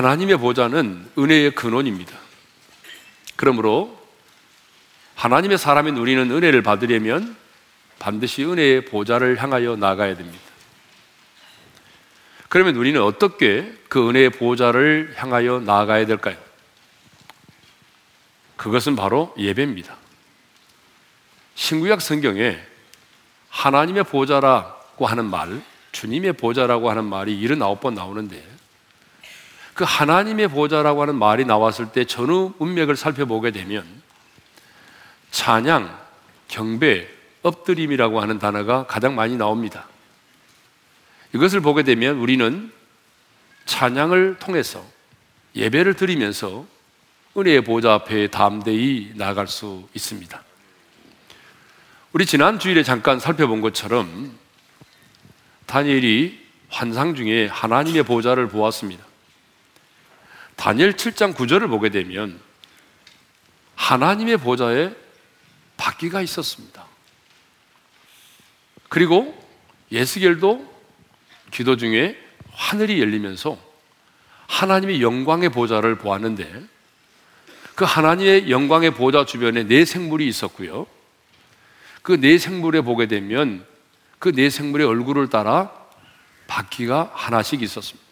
하나님의 보좌는 은혜의 근원입니다. 그러므로 하나님의 사람인 우리는 은혜를 받으려면 반드시 은혜의 보좌를 향하여 나가야 됩니다. 그러면 우리는 어떻게 그 은혜의 보좌를 향하여 나아가야 될까요? 그것은 바로 예배입니다. 신구약 성경에 하나님의 보좌라고 하는 말, 주님의 보좌라고 하는 말이 79번 나오는데 그 하나님의 보좌라고 하는 말이 나왔을 때 전후 문맥을 살펴보게 되면 찬양, 경배, 엎드림이라고 하는 단어가 가장 많이 나옵니다. 이것을 보게 되면 우리는 찬양을 통해서 예배를 드리면서 은혜의 보좌 앞에 담대히 나갈 수 있습니다. 우리 지난 주일에 잠깐 살펴본 것처럼 다니엘이 환상 중에 하나님의 보좌를 보았습니다. 다니엘 7장 9절을 보게 되면 하나님의 보좌에 바퀴가 있었습니다. 그리고 예스겔도 기도 중에 하늘이 열리면서 하나님의 영광의 보좌를 보았는데 그 하나님의 영광의 보좌 주변에 네 생물이 있었고요. 그 네 생물에 보게 되면 그 네 생물의 얼굴을 따라 바퀴가 하나씩 있었습니다.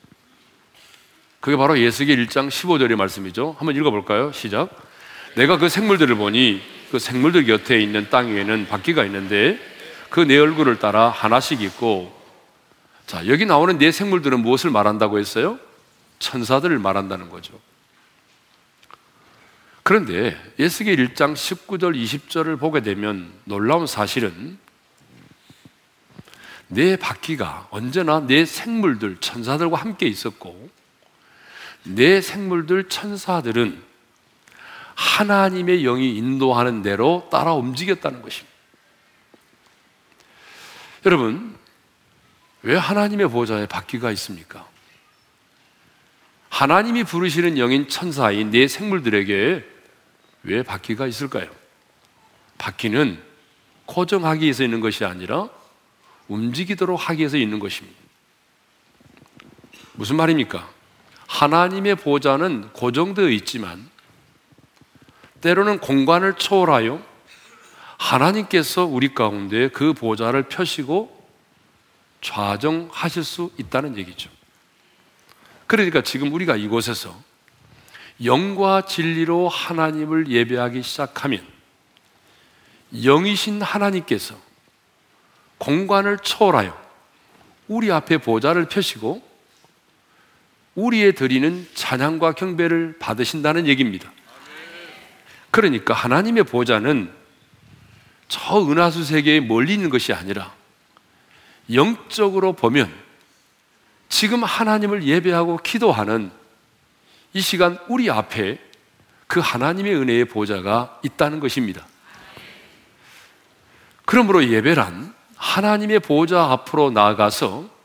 그게 바로 예수기 1장 15절의 말씀이죠. 한번 읽어볼까요? 시작. 내가 그 생물들을 보니 그 생물들 곁에 있는 땅 위에는 바퀴가 있는데 그네 얼굴을 따라 하나씩 있고 자, 여기 나오는 네 생물들은 무엇을 말한다고 했어요? 천사들을 말한다는 거죠. 그런데 예수기 1장 19절 20절을 보게 되면 놀라운 사실은 내 바퀴가 언제나 내 생물들 천사들과 함께 있었고 내 생물들 천사들은 하나님의 영이 인도하는 대로 따라 움직였다는 것입니다. 여러분, 왜 하나님의 보좌에 바퀴가 있습니까? 하나님이 부르시는 영인 천사인 내 생물들에게 왜 바퀴가 있을까요? 바퀴는 고정하기 위해서 있는 것이 아니라 움직이도록 하기 위해서 있는 것입니다. 무슨 말입니까? 하나님의 보좌는 고정되어 있지만 때로는 공간을 초월하여 하나님께서 우리 가운데 그 보좌를 펴시고 좌정하실 수 있다는 얘기죠. 그러니까 지금 우리가 이곳에서 영과 진리로 하나님을 예배하기 시작하면 영이신 하나님께서 공간을 초월하여 우리 앞에 보좌를 펴시고 우리의 드리는 찬양과 경배를 받으신다는 얘기입니다. 그러니까 하나님의 보좌는 저 은하수 세계에 멀리 있는 것이 아니라 영적으로 보면 지금 하나님을 예배하고 기도하는 이 시간 우리 앞에 그 하나님의 은혜의 보좌가 있다는 것입니다. 그러므로 예배란 하나님의 보좌 앞으로 나아가서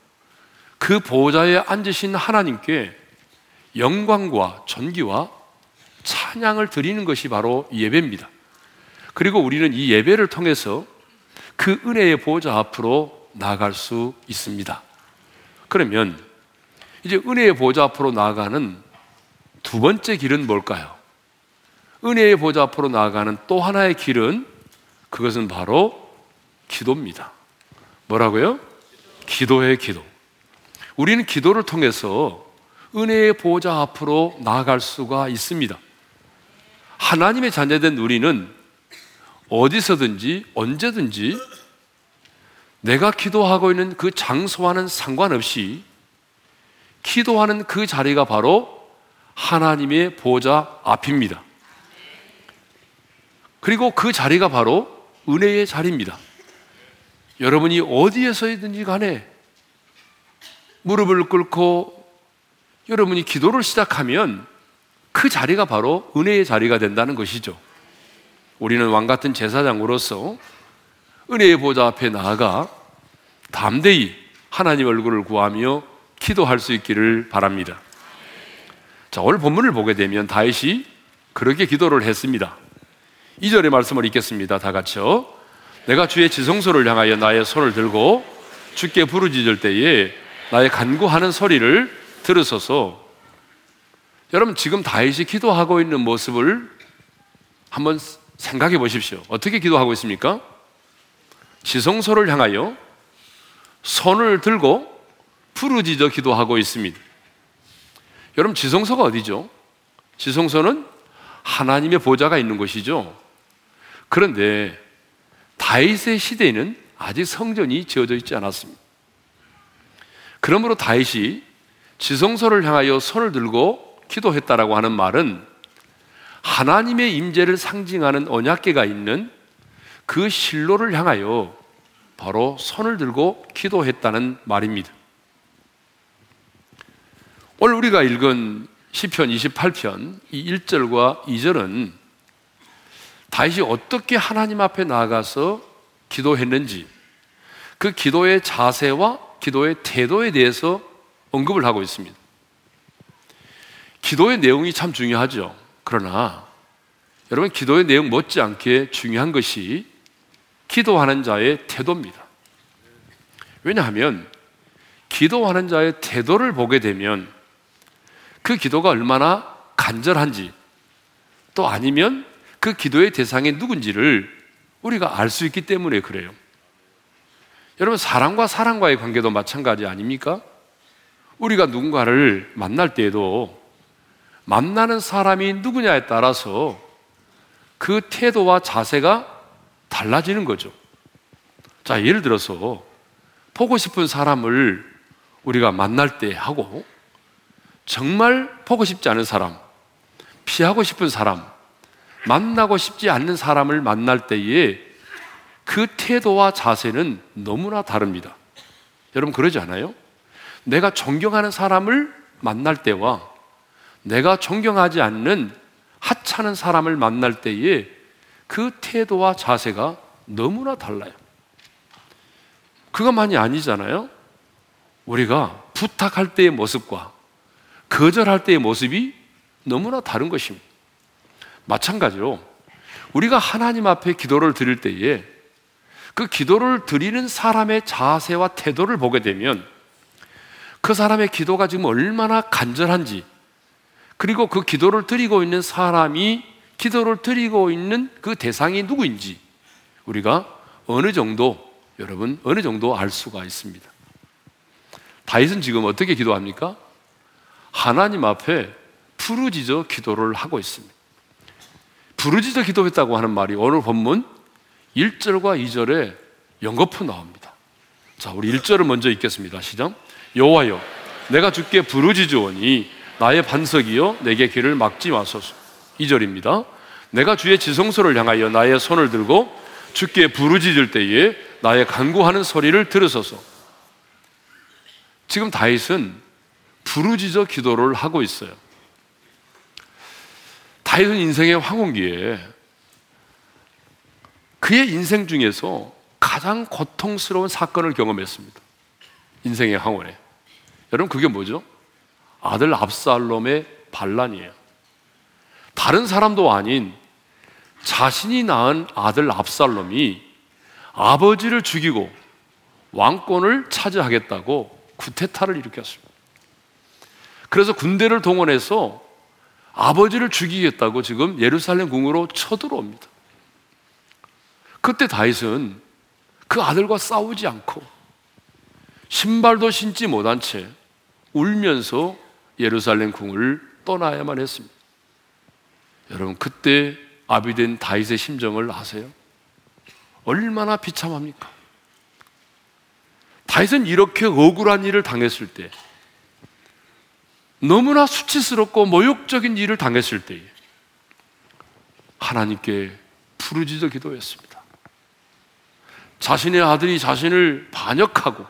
그 보좌에 앉으신 하나님께 영광과 존귀와 찬양을 드리는 것이 바로 예배입니다. 그리고 우리는 이 예배를 통해서 그 은혜의 보좌 앞으로 나아갈 수 있습니다. 그러면 이제 은혜의 보좌 앞으로 나아가는 두 번째 길은 뭘까요? 은혜의 보좌 앞으로 나아가는 또 하나의 길은 그것은 바로 기도입니다. 뭐라고요? 기도의 기도. 우리는 기도를 통해서 은혜의 보좌 앞으로 나아갈 수가 있습니다. 하나님의 자녀된 우리는 어디서든지 언제든지 내가 기도하고 있는 그 장소와는 상관없이 기도하는 그 자리가 바로 하나님의 보좌 앞입니다. 그리고 그 자리가 바로 은혜의 자리입니다. 여러분이 어디에서든지 간에 무릎을 꿇고 여러분이 기도를 시작하면 그 자리가 바로 은혜의 자리가 된다는 것이죠. 우리는 왕 같은 제사장으로서 은혜의 보좌 앞에 나아가 담대히 하나님 얼굴을 구하며 기도할 수 있기를 바랍니다. 자, 오늘 본문을 보게 되면 다윗이 그렇게 기도를 했습니다. 2절의 말씀을 읽겠습니다. 다 같이요. 내가 주의 지성소를 향하여 나의 손을 들고 주께 부르짖을 때에 나의 간구하는 소리를 들으소서 여러분 지금 다윗이 기도하고 있는 모습을 한번 생각해 보십시오. 어떻게 기도하고 있습니까? 지성소를 향하여 손을 들고 부르짖어 기도하고 있습니다. 여러분 지성소가 어디죠? 지성소는 하나님의 보좌가 있는 곳이죠. 그런데 다윗의 시대에는 아직 성전이 지어져 있지 않았습니다. 그러므로 다윗이 지성소를 향하여 손을 들고 기도했다라고 하는 말은 하나님의 임재를 상징하는 언약계가 있는 그 실로를 향하여 바로 손을 들고 기도했다는 말입니다. 오늘 우리가 읽은 시편 28편 이 1절과 2절은 다윗이 어떻게 하나님 앞에 나아가서 기도했는지 그 기도의 자세와 기도의 태도에 대해서 언급을 하고 있습니다. 기도의 내용이 참 중요하죠. 그러나 여러분 기도의 내용 못지않게 중요한 것이 기도하는 자의 태도입니다. 왜냐하면 기도하는 자의 태도를 보게 되면 그 기도가 얼마나 간절한지 또 아니면 그 기도의 대상이 누군지를 우리가 알 수 있기 때문에 그래요. 여러분, 사람과 사람과의 관계도 마찬가지 아닙니까? 우리가 누군가를 만날 때에도 만나는 사람이 누구냐에 따라서 그 태도와 자세가 달라지는 거죠. 자, 예를 들어서 보고 싶은 사람을 우리가 만날 때 하고 정말 보고 싶지 않은 사람, 피하고 싶은 사람, 만나고 싶지 않는 사람을 만날 때에 그 태도와 자세는 너무나 다릅니다. 여러분 그러지 않아요? 내가 존경하는 사람을 만날 때와 내가 존경하지 않는 하찮은 사람을 만날 때에 그 태도와 자세가 너무나 달라요. 그것만이 아니잖아요. 우리가 부탁할 때의 모습과 거절할 때의 모습이 너무나 다른 것입니다. 마찬가지로 우리가 하나님 앞에 기도를 드릴 때에 그 기도를 드리는 사람의 자세와 태도를 보게 되면 그 사람의 기도가 지금 얼마나 간절한지 그리고 그 기도를 드리고 있는 사람이 기도를 드리고 있는 그 대상이 누구인지 우리가 어느 정도 여러분 어느 정도 알 수가 있습니다. 다윗은 지금 어떻게 기도합니까? 하나님 앞에 부르짖어 기도를 하고 있습니다. 부르짖어 기도했다고 하는 말이 오늘 본문 1절과 2절에 연거푸 나옵니다. 자, 우리 1절을 먼저 읽겠습니다. 시작. 여호와여, 내가 주께 부르짖으오니 나의 반석이여 내게 길을 막지 마소서. 2절입니다. 내가 주의 지성소를 향하여 나의 손을 들고 주께 부르짖을 때에 나의 간구하는 소리를 들으소서. 지금 다윗은 부르짖어 기도를 하고 있어요. 다윗은 인생의 황혼기에 그의 인생 중에서 가장 고통스러운 사건을 경험했습니다. 인생의 황혼에. 여러분 그게 뭐죠? 아들 압살롬의 반란이에요. 다른 사람도 아닌 자신이 낳은 아들 압살롬이 아버지를 죽이고 왕권을 차지하겠다고 구테타를 일으켰습니다. 그래서 군대를 동원해서 아버지를 죽이겠다고 지금 예루살렘 궁으로 쳐들어옵니다. 그때 다윗은 그 아들과 싸우지 않고 신발도 신지 못한 채 울면서 예루살렘 궁을 떠나야만 했습니다. 여러분 그때 아비된 다윗의 심정을 아세요? 얼마나 비참합니까? 다윗은 이렇게 억울한 일을 당했을 때 너무나 수치스럽고 모욕적인 일을 당했을 때에 하나님께 부르짖어 기도했습니다. 자신의 아들이 자신을 반역하고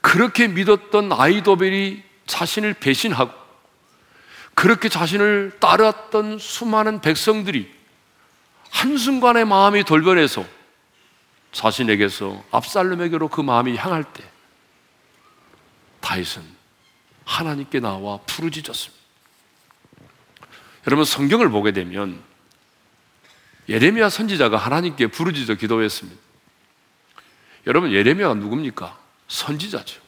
그렇게 믿었던 아이도벨이 자신을 배신하고 그렇게 자신을 따랐던 수많은 백성들이 한순간에 마음이 돌변해서 자신에게서 압살롬에게로 그 마음이 향할 때 다윗은 하나님께 나와 부르짖었습니다. 여러분 성경을 보게 되면 예레미야 선지자가 하나님께 부르짖어 기도했습니다. 여러분 예레미야가 누굽니까? 선지자죠.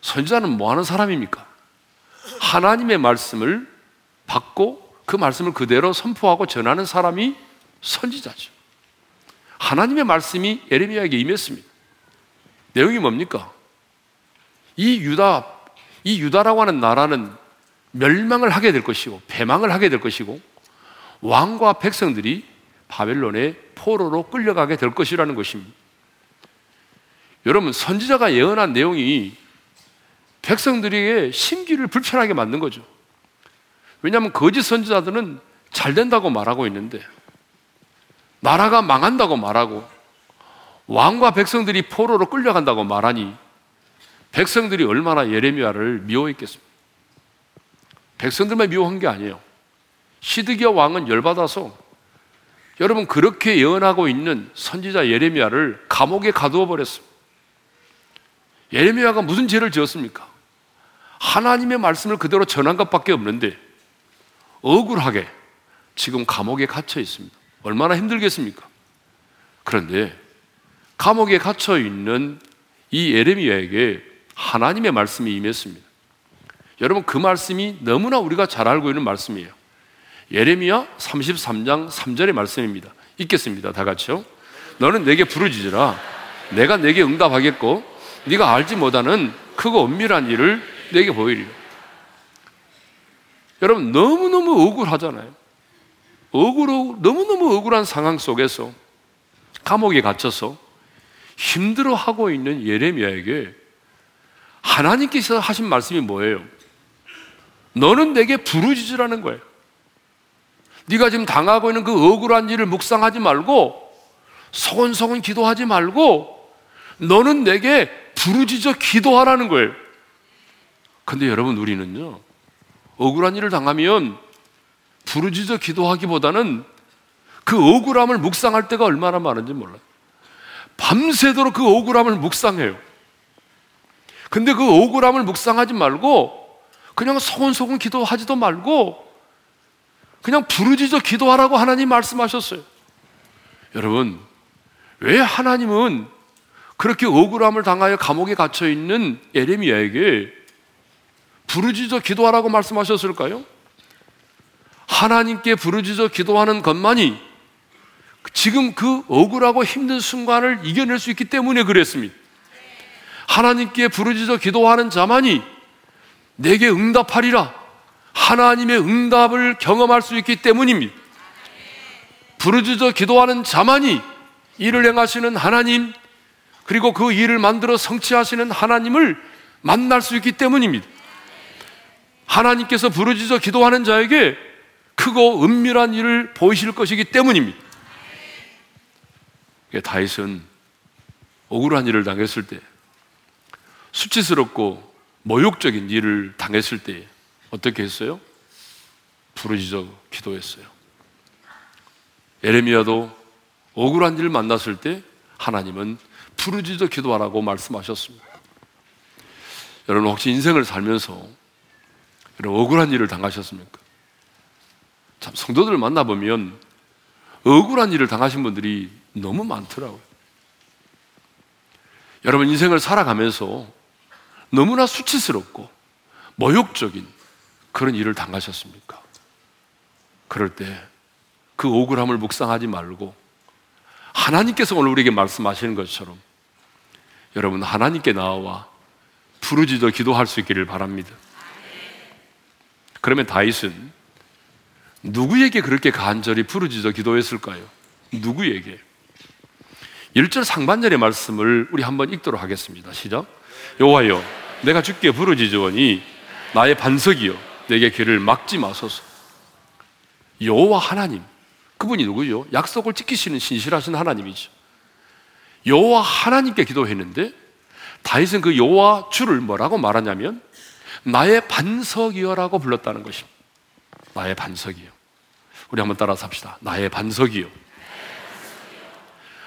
선지자는 뭐 하는 사람입니까? 하나님의 말씀을 받고 그 말씀을 그대로 선포하고 전하는 사람이 선지자죠. 하나님의 말씀이 에레미야에게 임했습니다. 내용이 뭡니까? 이 유다, 이 유다라고 하는 나라는 멸망을 하게 될 것이고, 배망을 하게 될 것이고, 왕과 백성들이 바벨론의 포로로 끌려가게 될 것이라는 것입니다. 여러분, 선지자가 예언한 내용이 백성들에게 심기를 불편하게 만든 거죠. 왜냐하면 거짓 선지자들은 잘 된다고 말하고 있는데, 나라가 망한다고 말하고, 왕과 백성들이 포로로 끌려간다고 말하니, 백성들이 얼마나 예레미야를 미워했겠습니까? 백성들만 미워한 게 아니에요. 시드기야 왕은 열받아서 여러분 그렇게 예언하고 있는 선지자 예레미야를 감옥에 가두어 버렸습니다. 예레미야가 무슨 죄를 지었습니까? 하나님의 말씀을 그대로 전한 것밖에 없는데 억울하게 지금 감옥에 갇혀 있습니다. 얼마나 힘들겠습니까? 그런데 감옥에 갇혀 있는 이 예레미야에게 하나님의 말씀이 임했습니다. 여러분 그 말씀이 너무나 우리가 잘 알고 있는 말씀이에요. 예레미야 33장 3절의 말씀입니다. 읽겠습니다. 다 같이요. 너는 내게 부르짖으라. 내가 내게 응답하겠고 네가 알지 못하는 크고 엄밀한 일을 내게 보이리라. 여러분 너무너무 억울하잖아요. 억울하고 너무너무 억울한 상황 속에서 감옥에 갇혀서 힘들어하고 있는 예레미야에게 하나님께서 하신 말씀이 뭐예요? 너는 내게 부르짖으라는 거예요. 네가 지금 당하고 있는 그 억울한 일을 묵상하지 말고 소곤소곤 기도하지 말고 너는 내게 부르짖어 기도하라는 거예요. 근데 여러분 우리는요. 억울한 일을 당하면 부르짖어 기도하기보다는 그 억울함을 묵상할 때가 얼마나 많은지 몰라요. 밤새도록 그 억울함을 묵상해요. 근데 그 억울함을 묵상하지 말고 그냥 소곤소곤 기도하지도 말고 그냥 부르짖어 기도하라고 하나님 말씀하셨어요. 여러분, 왜 하나님은 그렇게 억울함을 당하여 감옥에 갇혀 있는 에레미야에게 부르짖어 기도하라고 말씀하셨을까요? 하나님께 부르짖어 기도하는 것만이 지금 그 억울하고 힘든 순간을 이겨낼 수 있기 때문에 그랬습니다. 하나님께 부르짖어 기도하는 자만이 내게 응답하리라. 하나님의 응답을 경험할 수 있기 때문입니다. 부르짖어 기도하는 자만이 일을 행하시는 하나님, 그리고 그 일을 만들어 성취하시는 하나님을 만날 수 있기 때문입니다. 하나님께서 부르짖어 기도하는 자에게 크고 은밀한 일을 보이실 것이기 때문입니다. 다윗은 억울한 일을 당했을 때, 수치스럽고 모욕적인 일을 당했을 때 어떻게 했어요? 부르짖어 기도했어요. 에레미야도 억울한 일을 만났을 때 하나님은 부르짖어 기도하라고 말씀하셨습니다. 여러분 혹시 인생을 살면서 이런 억울한 일을 당하셨습니까? 참 성도들 만나보면 억울한 일을 당하신 분들이 너무 많더라고요. 여러분 인생을 살아가면서 너무나 수치스럽고 모욕적인 그런 일을 당하셨습니까? 그럴 때 그 억울함을 묵상하지 말고 하나님께서 오늘 우리에게 말씀하시는 것처럼 여러분 하나님께 나와 부르짖어 기도할 수 있기를 바랍니다. 그러면 다윗은 누구에게 그렇게 간절히 부르짖어 기도했을까요? 누구에게? 1절 상반절의 말씀을 우리 한번 읽도록 하겠습니다. 시작. 여호와여 내가 주께 부르짖으니 나의 반석이요 내게 길을 막지 마소서. 여호와 하나님, 그분이 누구요? 약속을 지키시는 신실하신 하나님이죠. 여호와 하나님께 기도했는데 다윗은 그 여호와 주를 뭐라고 말하냐면 나의 반석이여라고 불렀다는 것입니다. 나의 반석이요. 우리 한번 따라서 합시다. 나의 반석이요.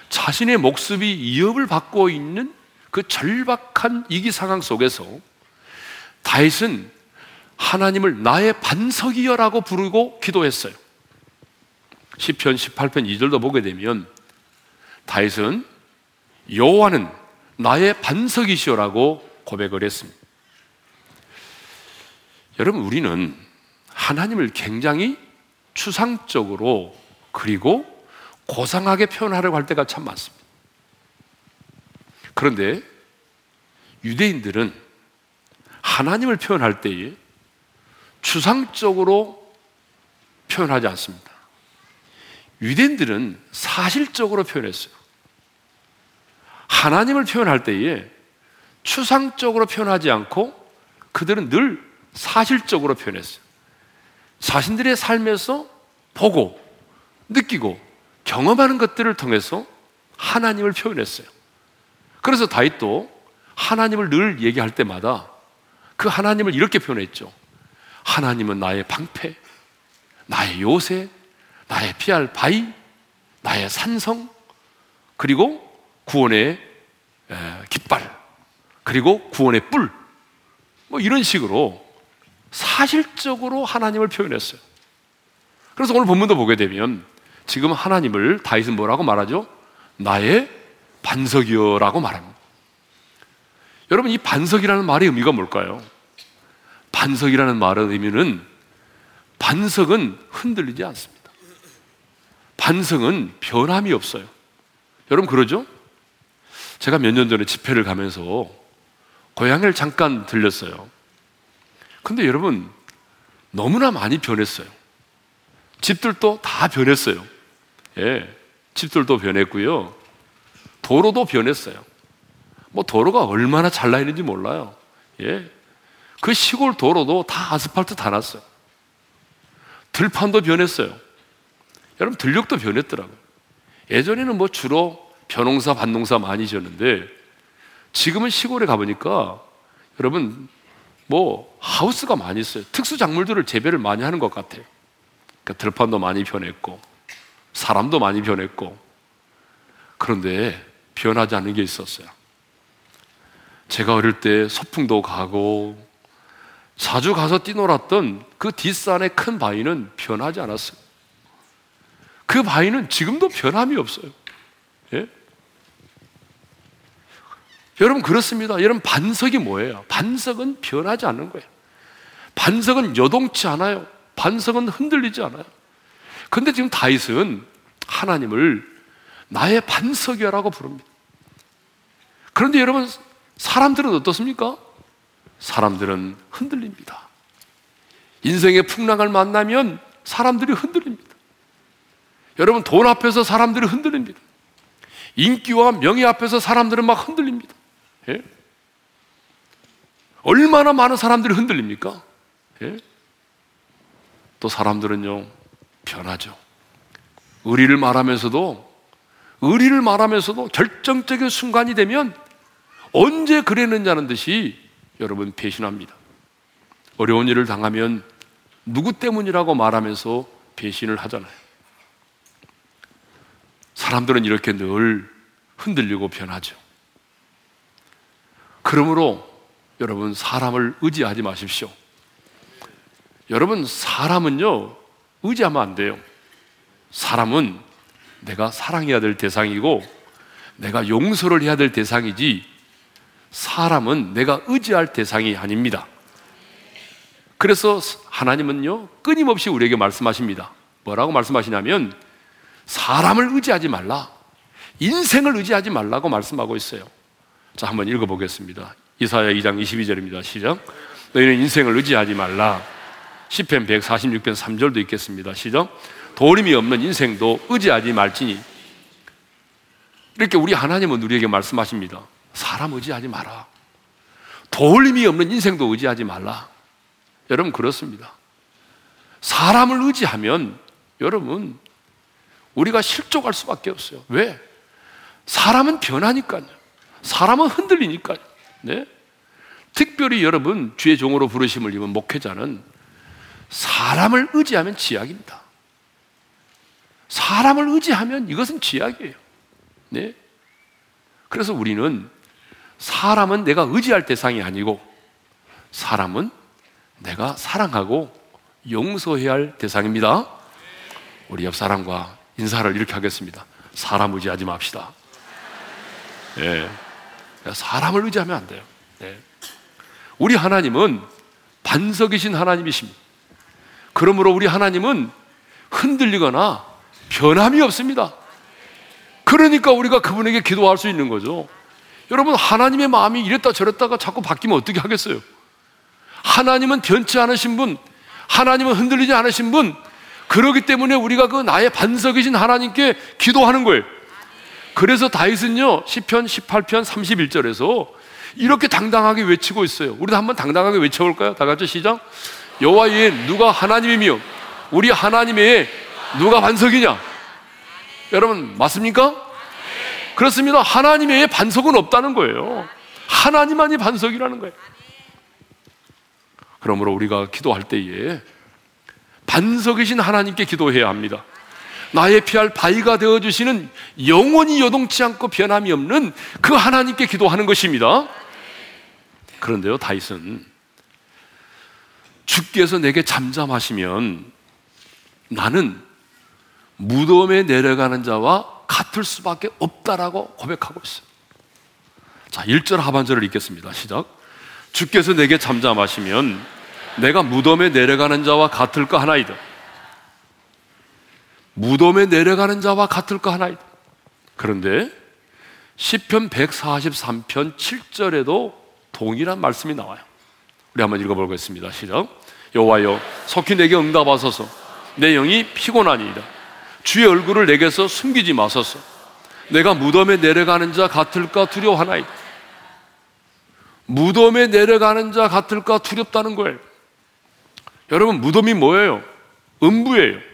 자신의 목숨이 위협을 받고 있는 그 절박한 이기 상황 속에서 다윗은 하나님을 나의 반석이여라고 부르고 기도했어요. 10편 18편 2절도 보게 되면 다윗은 여호와는 나의 반석이시오라고 고백을 했습니다. 여러분, 우리는 하나님을 굉장히 추상적으로 그리고 고상하게 표현하려고 할 때가 참 많습니다. 그런데 유대인들은 하나님을 표현할 때에 추상적으로 표현하지 않습니다. 유대인들은 사실적으로 표현했어요. 하나님을 표현할 때에 추상적으로 표현하지 않고 그들은 늘 사실적으로 표현했어요. 자신들의 삶에서 보고 느끼고 경험하는 것들을 통해서 하나님을 표현했어요. 그래서 다윗도 하나님을 늘 얘기할 때마다 그 하나님을 이렇게 표현했죠. 하나님은 나의 방패, 나의 요새, 나의 피할 바위, 나의 산성, 그리고 구원의 깃발, 그리고 구원의 뿔, 뭐 이런 식으로 사실적으로 하나님을 표현했어요. 그래서 오늘 본문도 보게 되면 지금 하나님을 다윗은 뭐라고 말하죠? 나의 반석이여라고 말합니다. 여러분 이 반석이라는 말의 의미가 뭘까요? 반석이라는 말의 의미는 반석은 흔들리지 않습니다. 반석은 변함이 없어요. 여러분 그러죠? 제가 몇 년 전에 집회를 가면서 고향을 잠깐 들렸어요. 근데 여러분, 너무나 많이 변했어요. 집들도 다 변했어요. 예. 집들도 변했고요. 도로도 변했어요. 뭐 도로가 얼마나 잘나 있는지 몰라요. 예. 그 시골 도로도 다 아스팔트 다 났어요. 들판도 변했어요. 여러분, 들녘도 변했더라고요. 예전에는 뭐 주로 벼농사, 밭농사 많이 지었는데 지금은 시골에 가보니까 여러분 뭐 하우스가 많이 있어요. 특수 작물들을 재배를 많이 하는 것 같아요. 그러니까 들판도 많이 변했고 사람도 많이 변했고 그런데 변하지 않는 게 있었어요. 제가 어릴 때 소풍도 가고 자주 가서 뛰놀았던 그 뒷산의 큰 바위는 변하지 않았어요. 그 바위는 지금도 변함이 없어요. 여러분 그렇습니다. 여러분 반석이 뭐예요? 반석은 변하지 않는 거예요. 반석은 여동치 않아요. 반석은 흔들리지 않아요. 근데 지금 다윗은 하나님을 나의 반석이라고 부릅니다. 그런데 여러분 사람들은 어떻습니까? 사람들은 흔들립니다. 인생의 풍랑을 만나면 사람들이 흔들립니다. 여러분 돈 앞에서 사람들이 흔들립니다. 인기와 명예 앞에서 사람들은 막 흔들립니다. 예? 얼마나 많은 사람들이 흔들립니까? 예? 또 사람들은요, 변하죠. 의리를 말하면서도, 의리를 말하면서도 결정적인 순간이 되면 언제 그랬느냐는 듯이 여러분 배신합니다. 어려운 일을 당하면 누구 때문이라고 말하면서 배신을 하잖아요. 사람들은 이렇게 늘 흔들리고 변하죠. 그러므로 여러분 사람을 의지하지 마십시오. 여러분 사람은요 의지하면 안 돼요. 사람은 내가 사랑해야 될 대상이고 내가 용서를 해야 될 대상이지 사람은 내가 의지할 대상이 아닙니다. 그래서 하나님은요 끊임없이 우리에게 말씀하십니다. 뭐라고 말씀하시냐면 사람을 의지하지 말라. 인생을 의지하지 말라고 말씀하고 있어요. 자, 한번 읽어보겠습니다. 이사야 2장 22절입니다. 시작. 너희는 인생을 의지하지 말라. 10편 146편 3절도 있겠습니다. 시작. 도림이 없는 인생도 의지하지 말지니. 이렇게 우리 하나님은 우리에게 말씀하십니다. 사람 의지하지 마라. 도림이 없는 인생도 의지하지 말라. 여러분, 그렇습니다. 사람을 의지하면 여러분, 우리가 실족할 수밖에 없어요. 왜? 사람은 변하니까요. 사람은 흔들리니까. 네? 특별히 여러분 주의 종으로 부르심을 입은 목회자는 사람을 의지하면 지약입니다. 사람을 의지하면 이것은 지약이에요. 네? 그래서 우리는 사람은 내가 의지할 대상이 아니고 사람은 내가 사랑하고 용서해야 할 대상입니다. 우리 옆 사람과 인사를 이렇게 하겠습니다. 사람 의지하지 맙시다. 예. 사람을 의지하면 안 돼요. 네. 우리 하나님은 반석이신 하나님이십니다. 그러므로 우리 하나님은 흔들리거나 변함이 없습니다. 그러니까 우리가 그분에게 기도할 수 있는 거죠. 여러분, 하나님의 마음이 이랬다 저랬다가 자꾸 바뀌면 어떻게 하겠어요? 하나님은 변치 않으신 분, 하나님은 흔들리지 않으신 분, 그러기 때문에 우리가 그 나의 반석이신 하나님께 기도하는 거예요. 그래서 다윗은요, 10편 18편 31절에서 이렇게 당당하게 외치고 있어요. 우리도 한번 당당하게 외쳐볼까요? 다 같이 시작. 여호와 의 누가 하나님이며 우리 하나님의 누가 반석이냐? 여러분 맞습니까? 그렇습니다. 하나님의 반석은 없다는 거예요. 하나님만이 반석이라는 거예요. 그러므로 우리가 기도할 때에 반석이신 하나님께 기도해야 합니다. 나의 피할 바위가 되어 주시는 영원히 여동치 않고 변함이 없는 그 하나님께 기도하는 것입니다. 그런데요, 다윗은 주께서 내게 잠잠하시면 나는 무덤에 내려가는 자와 같을 수밖에 없다라고 고백하고 있어요. 자, 1절 하반절을 읽겠습니다. 시작. 주께서 내게 잠잠하시면 내가 무덤에 내려가는 자와 같을까 하나이다. 무덤에 내려가는 자와 같을까 하나이다. 그런데 10편 143편 7절에도 동일한 말씀이 나와요. 우리 한번 읽어보겠습니다. 시작. 여호와여 속히 내게 응답하소서. 내 영이 피곤하니이다. 주의 얼굴을 내게서 숨기지 마소서. 내가 무덤에 내려가는 자 같을까 두려워하나이다. 무덤에 내려가는 자 같을까 두렵다는 거예요. 여러분 무덤이 뭐예요? 음부예요.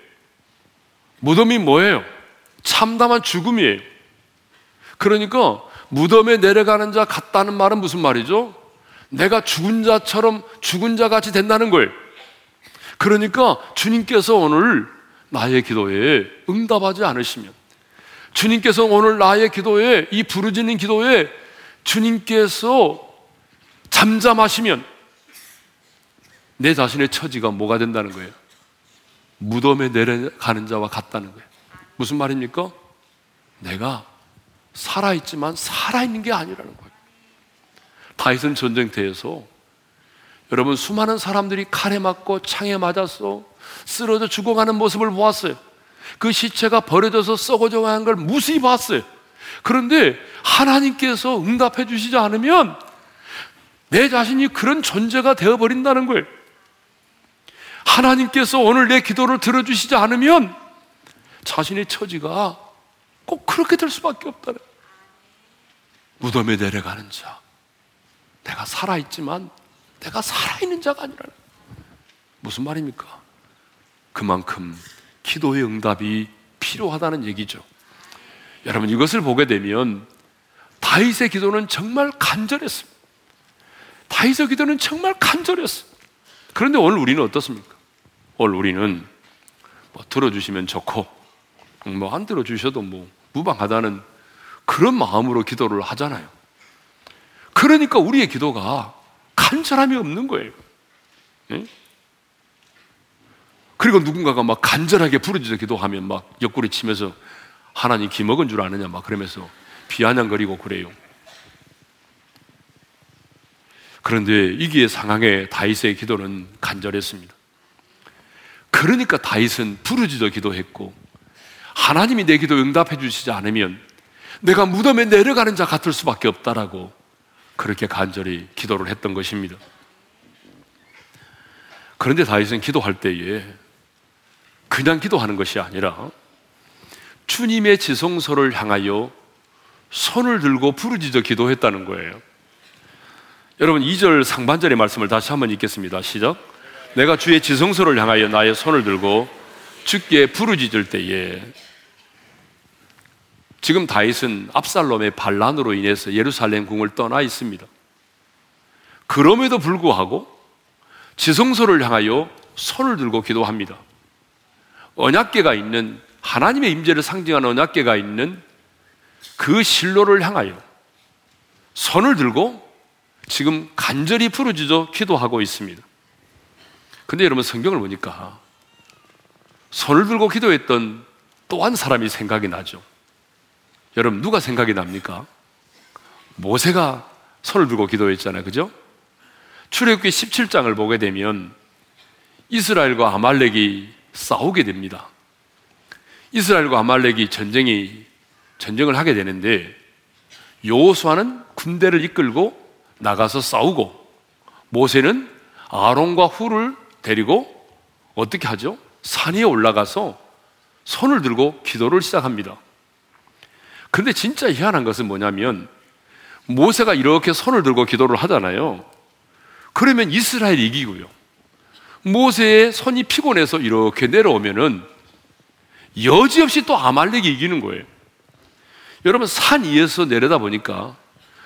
무덤이 뭐예요? 참담한 죽음이에요. 그러니까 무덤에 내려가는 자 같다는 말은 무슨 말이죠? 내가 죽은 자처럼 죽은 자 같이 된다는 거예요. 그러니까 주님께서 오늘 나의 기도에 응답하지 않으시면 주님께서 오늘 나의 기도에 이 부르짖는 기도에 주님께서 잠잠하시면 내 자신의 처지가 뭐가 된다는 거예요? 무덤에 내려가는 자와 같다는 거예요. 무슨 말입니까? 내가 살아있지만 살아있는 게 아니라는 거예요. 다윗은 전쟁터에서 여러분 수많은 사람들이 칼에 맞고 창에 맞았어 쓰러져 죽어가는 모습을 보았어요. 그 시체가 버려져서 썩어져 가는 걸 무수히 봤어요. 그런데 하나님께서 응답해 주시지 않으면 내 자신이 그런 존재가 되어버린다는 거예요. 하나님께서 오늘 내 기도를 들어주시지 않으면 자신의 처지가 꼭 그렇게 될 수밖에 없다는 무덤에 내려가는 자. 내가 살아있지만 내가 살아있는 자가 아니라는 무슨 말입니까? 그만큼 기도의 응답이 필요하다는 얘기죠. 여러분 이것을 보게 되면 다윗의 기도는 정말 간절했습니다. 다윗의 기도는 정말 간절했어요. 그런데 오늘 우리는 어떻습니까? 오늘 우리는 뭐 들어주시면 좋고 뭐 안 들어주셔도 뭐 무방하다는 그런 마음으로 기도를 하잖아요. 그러니까 우리의 기도가 간절함이 없는 거예요. 네? 그리고 누군가가 막 간절하게 부르짖어 기도하면 막 옆구리 치면서 하나님 기 먹은 줄 아느냐 막 그러면서 비아냥거리고 그래요. 그런데 이기의 상황에 다윗의 기도는 간절했습니다. 그러니까 다윗은 부르짖어 기도했고 하나님이 내 기도 응답해 주시지 않으면 내가 무덤에 내려가는 자 같을 수밖에 없다라고 그렇게 간절히 기도를 했던 것입니다. 그런데 다윗은 기도할 때에 그냥 기도하는 것이 아니라 주님의 지성소를 향하여 손을 들고 부르짖어 기도했다는 거예요. 여러분 2절 상반절의 말씀을 다시 한번 읽겠습니다. 시작. 내가 주의 지성소를 향하여 나의 손을 들고 주께 부르짖을 때에 지금 다윗은 압살롬의 반란으로 인해서 예루살렘 궁을 떠나 있습니다. 그럼에도 불구하고 지성소를 향하여 손을 들고 기도합니다. 언약계가 있는 하나님의 임재를 상징하는 언약계가 있는 그 실로를 향하여 손을 들고 지금 간절히 부르짖어 기도하고 있습니다. 근데 여러분 성경을 보니까 손을 들고 기도했던 또 한 사람이 생각이 나죠. 여러분 누가 생각이 납니까? 모세가 손을 들고 기도했잖아요. 그죠? 출애굽기 17장을 보게 되면 이스라엘과 아말렉이 싸우게 됩니다. 이스라엘과 아말렉이 전쟁이 전쟁을 하게 되는데 여호수아는 군대를 이끌고 나가서 싸우고 모세는 아론과 후를 데리고 어떻게 하죠? 산 위에 올라가서 손을 들고 기도를 시작합니다. 근데 진짜 희한한 것은 뭐냐면 모세가 이렇게 손을 들고 기도를 하잖아요. 그러면 이스라엘이 이기고요. 모세의 손이 피곤해서 이렇게 내려오면은 여지없이 또 아말렉이 이기는 거예요. 여러분 산 위에서 내려다 보니까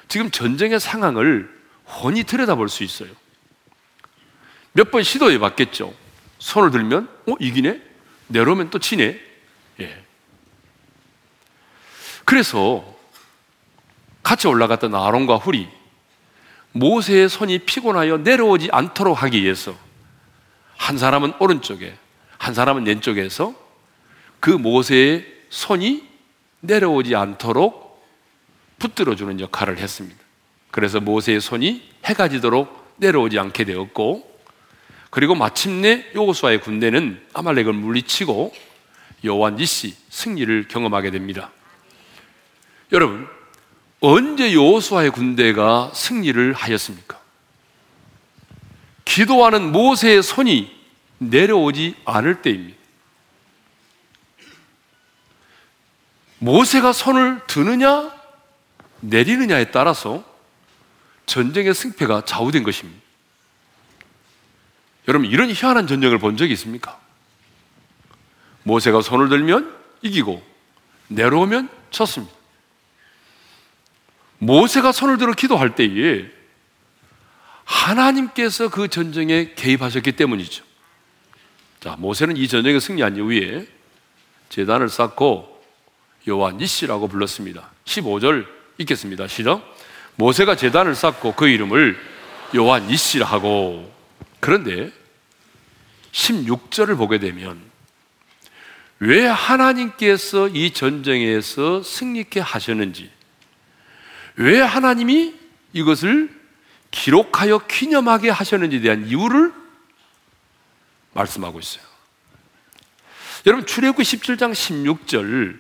지금 전쟁의 상황을 훤히 들여다볼 수 있어요. 몇 번 시도해 봤겠죠. 손을 들면 어 이기네. 내려오면 또 치네. 예. 그래서 같이 올라갔던 아론과 훌이 모세의 손이 피곤하여 내려오지 않도록 하기 위해서 한 사람은 오른쪽에 한 사람은 왼쪽에서 그 모세의 손이 내려오지 않도록 붙들어주는 역할을 했습니다. 그래서 모세의 손이 해가 지도록 내려오지 않게 되었고, 그리고 마침내 요호수아의 군대는 아말렉을 물리치고 여호와 니시 승리를 경험하게 됩니다. 여러분, 언제 여호수아의 군대가 승리를 하였습니까? 기도하는 모세의 손이 내려오지 않을 때입니다. 모세가 손을 드느냐 내리느냐에 따라서 전쟁의 승패가 좌우된 것입니다. 여러분 이런 희한한 전쟁을 본 적이 있습니까? 모세가 손을 들면 이기고 내려오면 쳤습니다. 모세가 손을 들어 기도할 때에 하나님께서 그 전쟁에 개입하셨기 때문이죠. 자, 모세는 이 전쟁에 승리한 이후에 재단을 쌓고 여호와 니시라고 불렀습니다. 15절 읽겠습니다. 시작. 모세가 제단을 쌓고 그 이름을 여호와 니시라 하고 그런데 16절을 보게 되면 왜 하나님께서 이 전쟁에서 승리케 하셨는지 왜 하나님이 이것을 기록하여 기념하게 하셨는지에 대한 이유를 말씀하고 있어요. 여러분 출애굽기 17장 16절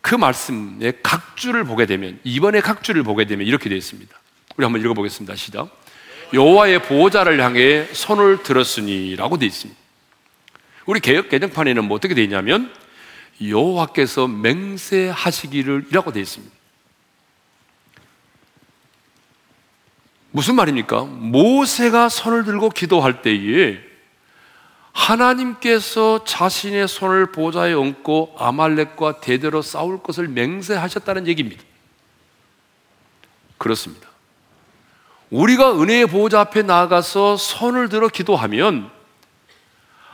그 말씀의 각주를 보게 되면 이번에 각주를 보게 되면 이렇게 되어 있습니다. 우리 한번 읽어보겠습니다. 시작. 여호와의 보호자를 향해 손을 들었으니라고 되어 있습니다. 우리 개혁 개정판에는 뭐 어떻게 되어 있냐면 여호와께서 맹세하시기를이라고 되어 있습니다. 무슨 말입니까? 모세가 손을 들고 기도할 때에 하나님께서 자신의 손을 보좌에 얹고 아말렉과 대대로 싸울 것을 맹세하셨다는 얘기입니다. 그렇습니다. 우리가 은혜의 보호자 앞에 나아가서 손을 들어 기도하면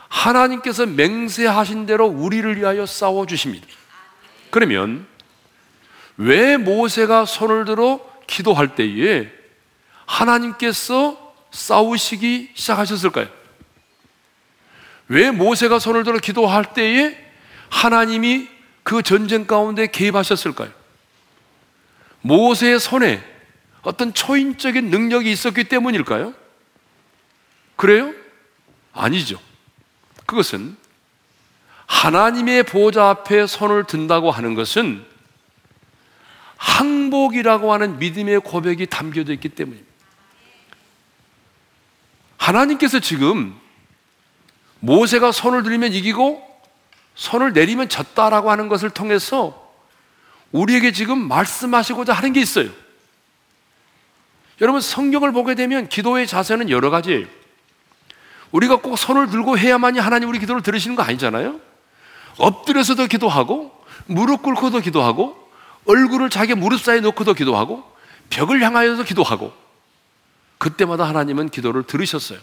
하나님께서 맹세하신 대로 우리를 위하여 싸워 주십니다. 그러면 왜 모세가 손을 들어 기도할 때에 하나님께서 싸우시기 시작하셨을까요? 왜 모세가 손을 들어 기도할 때에 하나님이 그 전쟁 가운데 개입하셨을까요? 모세의 손에 어떤 초인적인 능력이 있었기 때문일까요? 그래요? 아니죠. 그것은 하나님의 보좌 앞에 손을 든다고 하는 것은 항복이라고 하는 믿음의 고백이 담겨져 있기 때문입니다. 하나님께서 지금 모세가 손을 들면 이기고 손을 내리면 졌다라고 하는 것을 통해서 우리에게 지금 말씀하시고자 하는 게 있어요. 여러분 성경을 보게 되면 기도의 자세는 여러 가지예요. 우리가 꼭 손을 들고 해야만이 하나님 우리 기도를 들으시는 거 아니잖아요. 엎드려서도 기도하고 무릎 꿇고도 기도하고 얼굴을 자기 무릎 사이에 놓고도 기도하고 벽을 향하여서 기도하고 그때마다 하나님은 기도를 들으셨어요.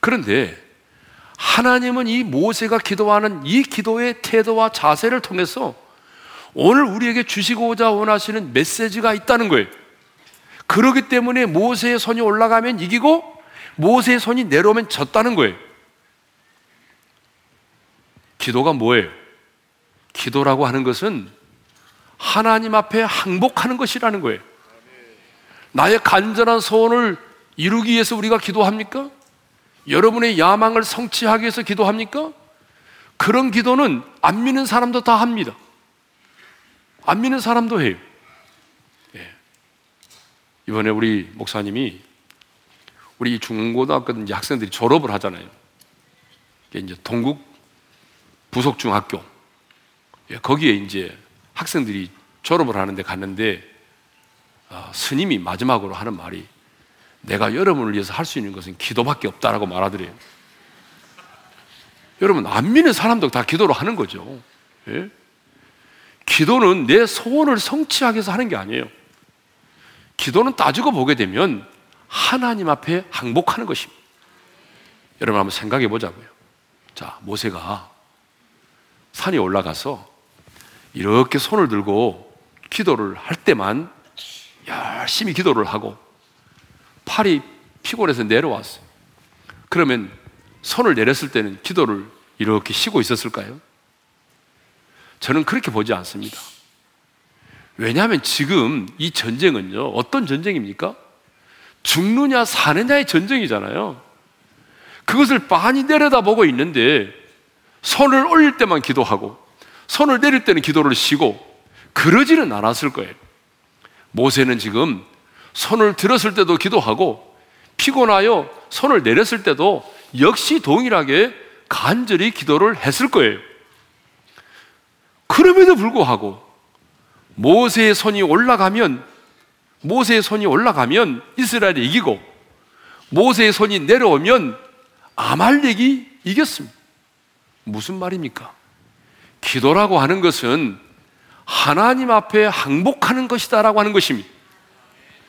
그런데 하나님은 이 모세가 기도하는 이 기도의 태도와 자세를 통해서 오늘 우리에게 주시고자 원하시는 메시지가 있다는 거예요. 그러기 때문에 모세의 손이 올라가면 이기고 모세의 손이 내려오면 졌다는 거예요. 기도가 뭐예요? 기도라고 하는 것은 하나님 앞에 항복하는 것이라는 거예요. 나의 간절한 소원을 이루기 위해서 우리가 기도합니까? 여러분의 야망을 성취하기 위해서 기도합니까? 그런 기도는 안 믿는 사람도 다 합니다. 안 믿는 사람도 해요. 예. 이번에 우리 목사님이 우리 중고등학교 이제 학생들이 졸업을 하잖아요. 이제 동국 부속 중학교. 예, 거기에 이제 학생들이 졸업을 하는데 갔는데 어, 스님이 마지막으로 하는 말이 내가 여러분을 위해서 할 수 있는 것은 기도밖에 없다라고 말하더래요. 여러분 안 믿는 사람도 다 기도를 하는 거죠. 예? 기도는 내 소원을 성취하기 위해서 하는 게 아니에요. 기도는 따지고 보게 되면 하나님 앞에 항복하는 것입니다. 여러분 한번 생각해 보자고요. 자, 모세가 산에 올라가서 이렇게 손을 들고 기도를 할 때만 열심히 기도를 하고 팔이 피곤해서 내려왔어요. 그러면 손을 내렸을 때는 기도를 이렇게 쉬고 있었을까요? 저는 그렇게 보지 않습니다. 왜냐하면 지금 이 전쟁은요, 어떤 전쟁입니까? 죽느냐 사느냐의 전쟁이잖아요. 그것을 빤히 내려다보고 있는데 손을 올릴 때만 기도하고 손을 내릴 때는 기도를 쉬고 그러지는 않았을 거예요. 모세는 지금 손을 들었을 때도 기도하고 피곤하여 손을 내렸을 때도 역시 동일하게 간절히 기도를 했을 거예요. 그럼에도 불구하고 모세의 손이 올라가면 모세의 손이 올라가면 이스라엘이 이기고 모세의 손이 내려오면 아말렉이 이겼습니다. 무슨 말입니까? 기도라고 하는 것은 하나님 앞에 항복하는 것이다라고 하는 것입니다.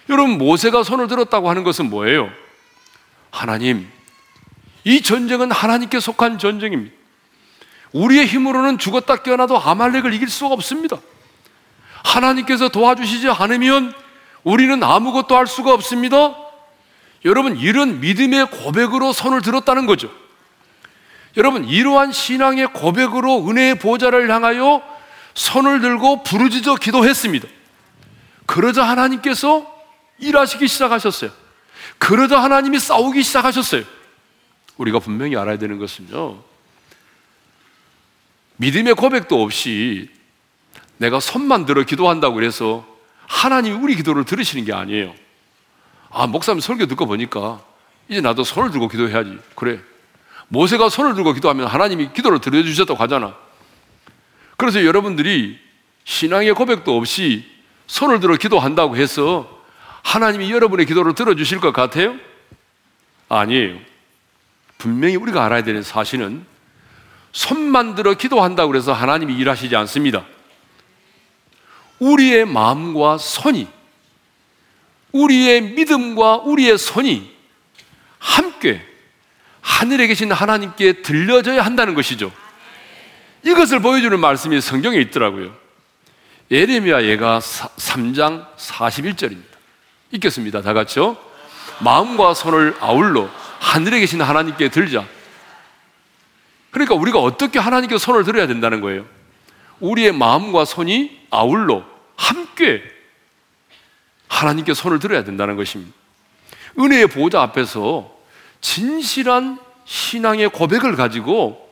여러분 모세가 손을 들었다고 하는 것은 뭐예요? 하나님, 이 전쟁은 하나님께 속한 전쟁입니다. 우리의 힘으로는 죽었다 깨어나도 아말렉을 이길 수가 없습니다. 하나님께서 도와주시지 않으면 우리는 아무것도 할 수가 없습니다. 여러분, 이런 믿음의 고백으로 손을 들었다는 거죠. 여러분, 이러한 신앙의 고백으로 은혜의 보좌를 향하여 손을 들고 부르짖어 기도했습니다. 그러자 하나님께서 일하시기 시작하셨어요. 그러자 하나님이 싸우기 시작하셨어요. 우리가 분명히 알아야 되는 것은요. 믿음의 고백도 없이 내가 손만 들어 기도한다고 그래서 하나님이 우리 기도를 들으시는 게 아니에요. 아, 목사님 설교 듣고 보니까 이제 나도 손을 들고 기도해야지. 그래. 모세가 손을 들고 기도하면 하나님이 기도를 들어주셨다고 하잖아. 그래서 여러분들이 신앙의 고백도 없이 손을 들어 기도한다고 해서 하나님이 여러분의 기도를 들어주실 것 같아요? 아니에요. 분명히 우리가 알아야 되는 사실은 손만 들어 기도한다고 해서 하나님이 일하시지 않습니다. 우리의 마음과 손이, 우리의 믿음과 우리의 손이 함께 하늘에 계신 하나님께 들려져야 한다는 것이죠. 이것을 보여주는 말씀이 성경에 있더라고요. 예레미야 예가 3장 41절입니다. 읽겠습니다. 다 같이요. 마음과 손을 아울러 하늘에 계신 하나님께 들자. 그러니까 우리가 어떻게 하나님께 손을 들어야 된다는 거예요. 우리의 마음과 손이 아울러 함께 하나님께 손을 들어야 된다는 것입니다. 은혜의 보호자 앞에서 진실한 신앙의 고백을 가지고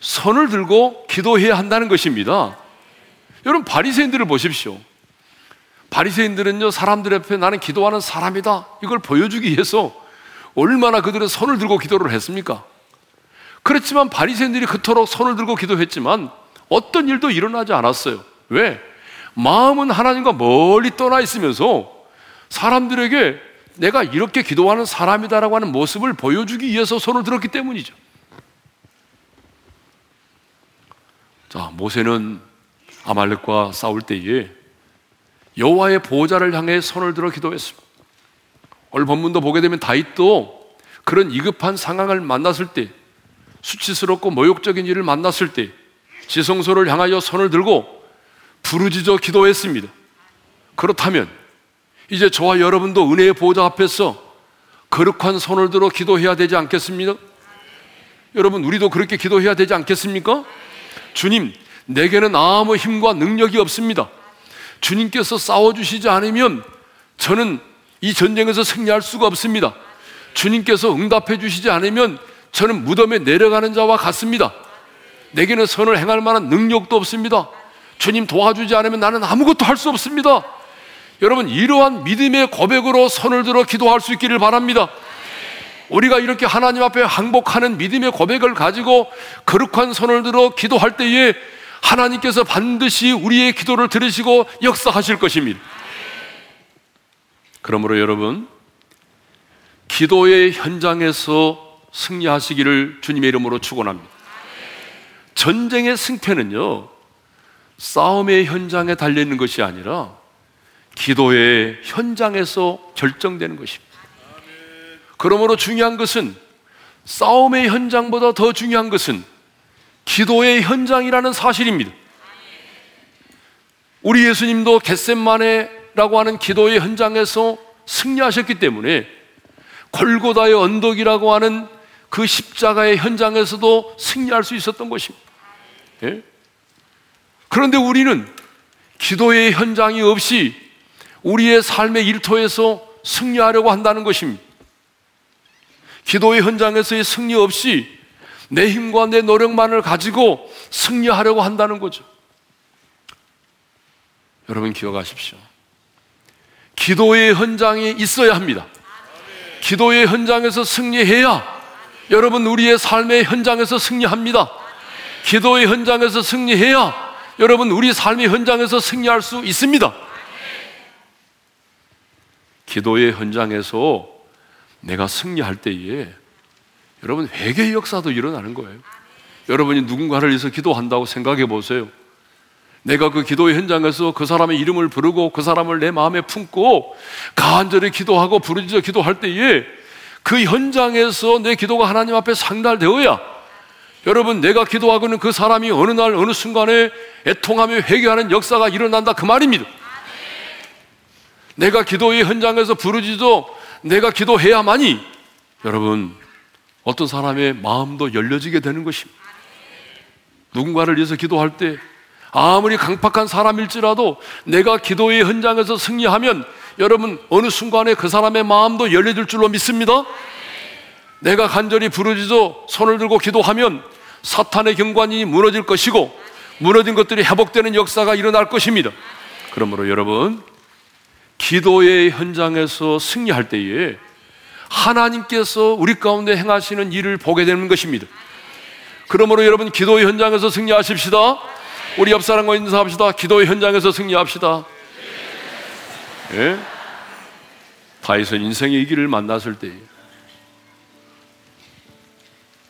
손을 들고 기도해야 한다는 것입니다. 여러분 바리새인들을 보십시오. 바리새인들은요 사람들 앞에 나는 기도하는 사람이다 이걸 보여주기 위해서 얼마나 그들은 손을 들고 기도를 했습니까? 그렇지만 바리새인들이 그토록 손을 들고 기도했지만 어떤 일도 일어나지 않았어요. 왜? 마음은 하나님과 멀리 떠나 있으면서 사람들에게 내가 이렇게 기도하는 사람이다라고 하는 모습을 보여주기 위해서 손을 들었기 때문이죠. 자, 모세는 아말렉과 싸울 때에 여호와의 보호자를 향해 손을 들어 기도했습니다. 오늘 본문도 보게 되면 다윗도 그런 이급한 상황을 만났을 때 수치스럽고 모욕적인 일을 만났을 때 지성소를 향하여 손을 들고 부르짖어 기도했습니다. 그렇다면 이제 저와 여러분도 은혜의 보호자 앞에서 거룩한 손을 들어 기도해야 되지 않겠습니까? 여러분 우리도 그렇게 기도해야 되지 않겠습니까? 주님, 내게는 아무 힘과 능력이 없습니다. 주님께서 싸워주시지 않으면 저는 이 전쟁에서 승리할 수가 없습니다. 주님께서 응답해 주시지 않으면 저는 무덤에 내려가는 자와 같습니다. 내게는 선을 행할 만한 능력도 없습니다. 주님 도와주지 않으면 나는 아무것도 할 수 없습니다. 여러분, 이러한 믿음의 고백으로 손을 들어 기도할 수 있기를 바랍니다. 우리가 이렇게 하나님 앞에 항복하는 믿음의 고백을 가지고 거룩한 손을 들어 기도할 때에 하나님께서 반드시 우리의 기도를 들으시고 역사하실 것입니다. 그러므로 여러분, 기도의 현장에서 승리하시기를 주님의 이름으로 축원합니다. 전쟁의 승패는요, 싸움의 현장에 달려 있는 것이 아니라 기도의 현장에서 결정되는 것입니다. 그러므로 중요한 것은 싸움의 현장보다 더 중요한 것은 기도의 현장이라는 사실입니다. 우리 예수님도 겟셋만에라고 하는 기도의 현장에서 승리하셨기 때문에 골고다의 언덕이라고 하는 그 십자가의 현장에서도 승리할 수 있었던 것입니다. 예? 그런데 우리는 기도의 현장이 없이 우리의 삶의 일터에서 승리하려고 한다는 것입니다. 기도의 현장에서의 승리 없이 내 힘과 내 노력만을 가지고 승리하려고 한다는 거죠. 여러분 기억하십시오. 기도의 현장이 있어야 합니다. 기도의 현장에서 승리해야 여러분 우리의 삶의 현장에서 승리합니다. 기도의 현장에서 승리해야 여러분 우리 삶의 현장에서 승리할 수 있습니다. 기도의 현장에서 내가 승리할 때에 여러분 회개의 역사도 일어나는 거예요. 여러분이 누군가를 위해서 기도한다고 생각해 보세요. 내가 그 기도의 현장에서 그 사람의 이름을 부르고 그 사람을 내 마음에 품고 간절히 기도하고 부르짖어 기도할 때에 그 현장에서 내 기도가 하나님 앞에 상달되어야 여러분 내가 기도하고는 그 사람이 어느 날 어느 순간에 애통하며 회개하는 역사가 일어난다 그 말입니다. 내가 기도의 현장에서 부르짖어 내가 기도해야만이 여러분 어떤 사람의 마음도 열려지게 되는 것입니다. 누군가를 위해서 기도할 때 아무리 강팍한 사람일지라도 내가 기도의 현장에서 승리하면 여러분 어느 순간에 그 사람의 마음도 열려질 줄로 믿습니다. 내가 간절히 부르짖어 손을 들고 기도하면 사탄의 경관이 무너질 것이고 무너진 것들이 회복되는 역사가 일어날 것입니다. 그러므로 여러분 기도의 현장에서 승리할 때에 하나님께서 우리 가운데 행하시는 일을 보게 되는 것입니다. 그러므로 여러분 기도의 현장에서 승리하십시다. 우리 옆 사람과 인사합시다. 기도의 현장에서 승리합시다. 예? 다윗은 인생의 이기를 만났을 때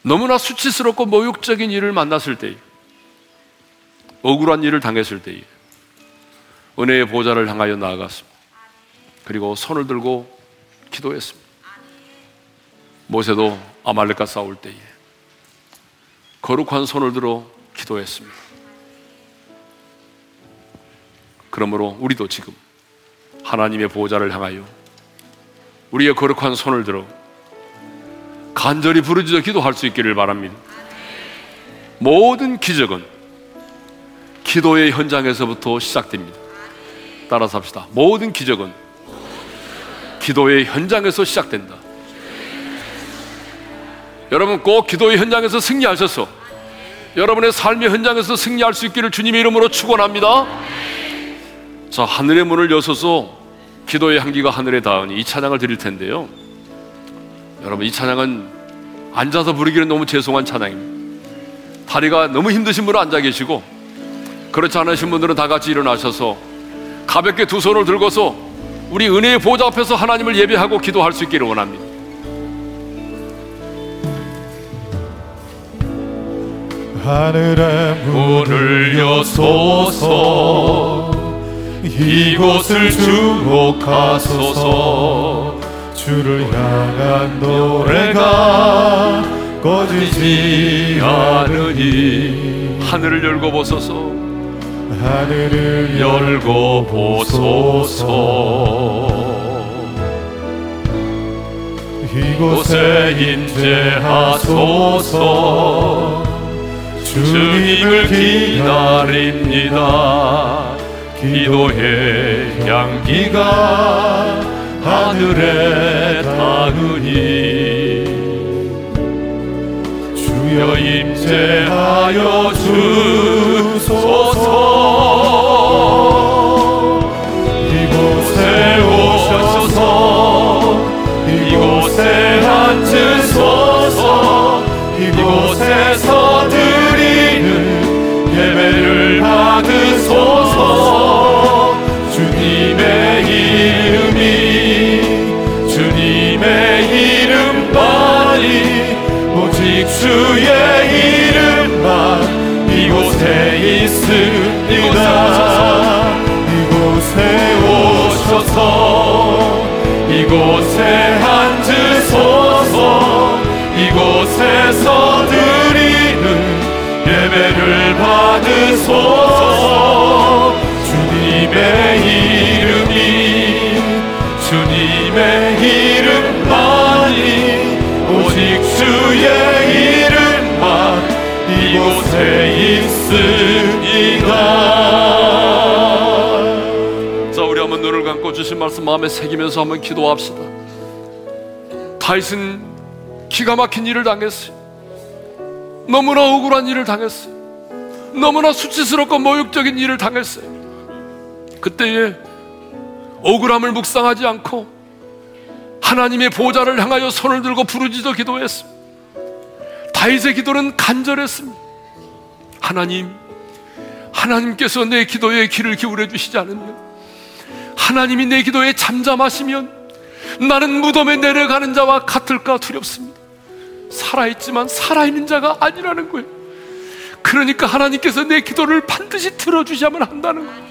너무나 수치스럽고 모욕적인 일을 만났을 때 억울한 일을 당했을 때 은혜의 보좌를 향하여 나아갔습니다. 그리고 손을 들고 기도했습니다. 모세도 아말렉과 싸울 때에 거룩한 손을 들어 기도했습니다. 그러므로 우리도 지금 하나님의 보좌를 향하여 우리의 거룩한 손을 들어 간절히 부르짖어 기도할 수 있기를 바랍니다. 모든 기적은 기도의 현장에서부터 시작됩니다. 따라서 합시다. 모든 기적은 기도의 현장에서 시작된다. 여러분 꼭 기도의 현장에서 승리하셔서 여러분의 삶의 현장에서 승리할 수 있기를 주님의 이름으로 축원합니다. 자, 하늘의 문을 여서서 기도의 향기가 하늘에 닿으니 이 찬양을 드릴 텐데요. 여러분, 이 찬양은 앉아서 부르기는 너무 죄송한 찬양입니다. 다리가 너무 힘드신 분은 앉아 계시고, 그렇지 않으신 분들은 다 같이 일어나셔서 가볍게 두 손을 들고서 우리 은혜의 보좌 앞에서 하나님을 예배하고 기도할 수 있기를 원합니다. 하늘의 문을 여소서 이곳을 주목하소서 주를 향한 노래가 꺼지지 않으니 하늘을 열고 보소서. 하늘을 열고 보소서. 이곳에 임재하소서. 주님을 기다립니다. 기도의 향기가 하늘에 닿으니. 주여 임재하여 주소서. 이곳에 오셔서 이곳에 앉으소서. 이곳에서 드리는 예배를 받으소서. 주님의 이름이 주님의 이름만이 오직 주의 이름만 이곳에 있습니다. 이곳에 오셔서 이곳에 앉으소서. 이곳에서 드리는 예배를 받으소서. 주님의 이름 주의 이름만 이곳에 있습니다 자, 우리 한번 눈을 감고 주신 말씀 마음에 새기면서 한번 기도합시다. 다윗은 기가 막힌 일을 당했어요. 너무나 억울한 일을 당했어요. 너무나 수치스럽고 모욕적인 일을 당했어요. 그때에 억울함을 묵상하지 않고 하나님의 보좌를 향하여 손을 들고 부르짖어 기도했습니다. 다윗의 기도는 간절했습니다. 하나님, 하나님께서 내 기도에 귀를 기울여 주시지 않으면 하나님이 내 기도에 잠잠하시면 나는 무덤에 내려가는 자와 같을까 두렵습니다. 살아있지만 살아있는 자가 아니라는 거예요. 그러니까 하나님께서 내 기도를 반드시 들어주셔야만 한다는 거예요.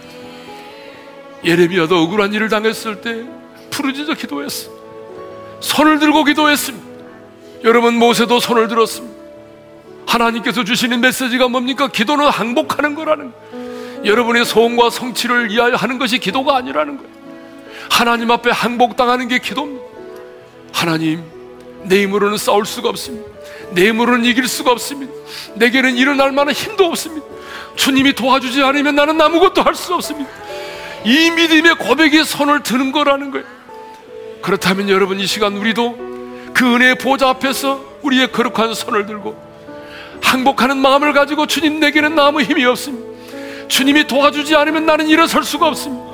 예레미야도 억울한 일을 당했을 때 부르짖어 기도했어. 손을 들고 기도했습니다. 여러분 모세도 손을 들었습니다. 하나님께서 주시는 메시지가 뭡니까? 기도는 항복하는 거라는 거예요. 여러분의 소원과 성취를 위하여 하는 것이 기도가 아니라는 거예요. 하나님 앞에 항복당하는 게 기도입니다. 하나님, 내 힘으로는 싸울 수가 없습니다. 내 힘으로는 이길 수가 없습니다. 내게는 일어날 만한 힘도 없습니다. 주님이 도와주지 않으면 나는 아무것도 할 수 없습니다. 이 믿음의 고백이 손을 드는 거라는 거예요. 그렇다면 여러분 이 시간 우리도 그 은혜의 보좌 앞에서 우리의 거룩한 손을 들고 항복하는 마음을 가지고 주님 내게는 아무 힘이 없습니다. 주님이 도와주지 않으면 나는 일어설 수가 없습니다.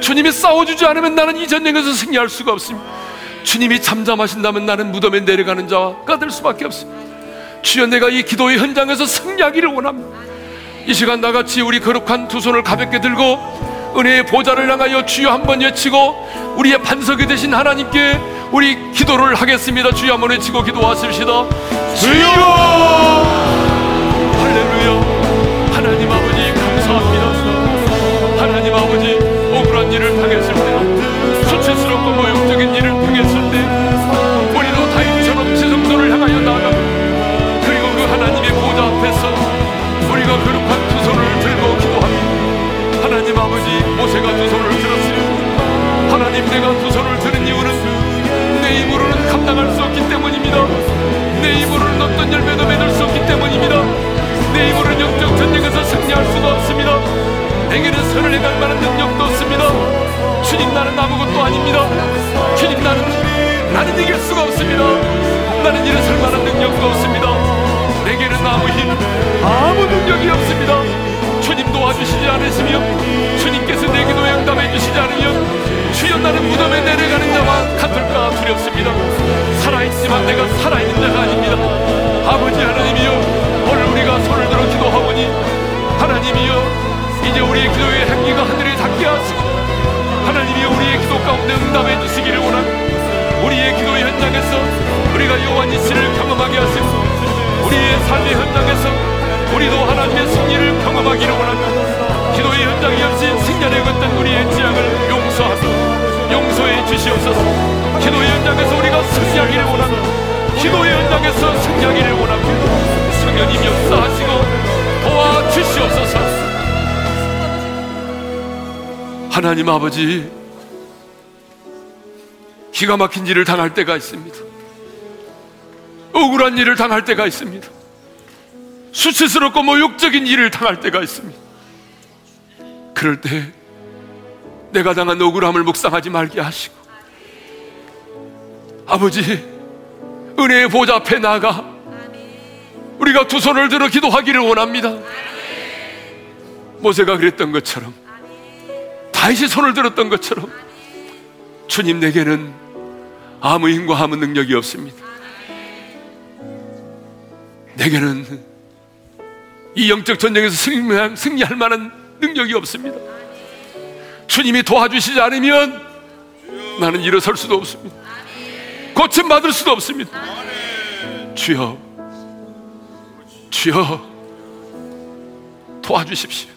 주님이 싸워주지 않으면 나는 이 전쟁에서 승리할 수가 없습니다. 주님이 잠잠하신다면 나는 무덤에 내려가는 자가 될 수밖에 없습니다. 주여 내가 이 기도의 현장에서 승리하기를 원합니다. 이 시간 나같이 우리 거룩한 두 손을 가볍게 들고 은혜의 보좌를 향하여 주여 한번 외치고 우리의 반석이 되신 하나님께 우리 기도를 하겠습니다. 주여 한번 외치고 기도하십시다. 주여! 할렐루야! 하나님 아버지 감사합니다. 하나님 아버지 억울한 일을 당했을 때 수치스럽고 모욕적인 일을 모세가 두 손을 들었으니 하나님 내가 두 손을 들은 이유는 내 힘으로는 감당할 수 없기 때문입니다. 내 힘으로는 어떤 열매도 맺을 수 없기 때문입니다. 내 힘으로는 영적 전쟁에서 승리할 수가 없습니다. 내게는 선을 행할 만한 능력도 없습니다. 주님 나는 아무것도 아닙니다. 주님 나는 나는 이길 수가 없습니다. 나는 일어설 만한 능력도 없습니다. 내게는 아무 힘, 아무 능력이 없습니다. 주님 도와주시지 않으시며 주님 께서 내 기도에 응답해 주시지 않으면 주여 나는 무덤에 내려가는 자와 같을까 두렵습니다. 살아있지만 내가 살아있는 자가 아닙니다. 아버지 하나님이여 오늘 우리가 손을 들어 기도하오니 하나님이여 이제 우리의 기도의 향기가 하늘에 닿게 하시고 하나님이 우리의 기도 가운데 응답해 주시기를 원합니다. 우리의 기도의 현장에서 우리가 여호와 니시를 경험하게 하시고 우리의 삶의 현장에서 우리도 하나님의 승리를 경험하기를 원합니다. 기도의 현장이 없이 승년에 걷던 우리의 지향을 용서하고 용서해 주시옵소서. 기도의 현장에서 우리가 승리하기를 원합니다. 기도의 현장에서 승리하기를 원합니다. 성령님 역사하시고 도와주시옵소서. 하나님 아버지, 기가 막힌 일을 당할 때가 있습니다. 억울한 일을 당할 때가 있습니다. 수치스럽고 모욕적인 일을 당할 때가 있습니다. 그럴 때 내가 당한 억울함을 묵상하지 말게 하시고 아버지 은혜의 보좌 앞에 나가 우리가 두 손을 들어 기도하기를 원합니다. 모세가 그랬던 것처럼 다윗이 손을 들었던 것처럼 주님 내게는 아무 힘과 아무 능력이 없습니다. 내게는 이 영적 전쟁에서 승리할 만한 능력이 없습니다. 주님이 도와주시지 않으면 나는 일어설 수도 없습니다. 고침 받을 수도 없습니다. 주여, 주여, 도와주십시오.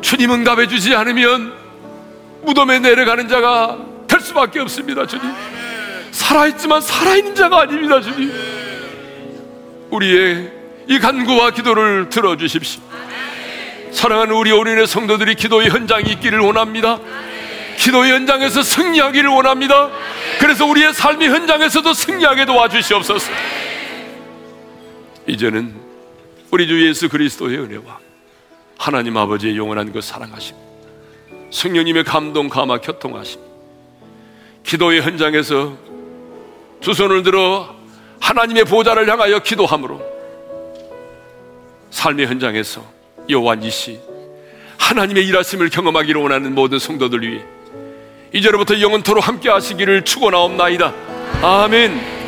주님 응답해 주지 않으면 무덤에 내려가는 자가 될 수밖에 없습니다, 주님. 살아있지만 살아있는 자가 아닙니다, 주님. 우리의 이 간구와 기도를 들어주십시오. 사랑하는 우리 어린의 성도들이 기도의 현장이 있기를 원합니다. 기도의 현장에서 승리하기를 원합니다. 그래서 우리의 삶의 현장에서도 승리하게 도와주시옵소서. 이제는 우리 주 예수 그리스도의 은혜와 하나님 아버지의 영원한 그 사랑하심, 성령님의 감동, 감화, 교통하심, 기도의 현장에서 두 손을 들어 하나님의 보좌를 향하여 기도함으로 삶의 현장에서 니시 하나님의 일하심을 경험하기를 원하는 모든 성도들 위해 이제로부터 영원토록 함께 하시기를 축원하옵나이다. 아멘.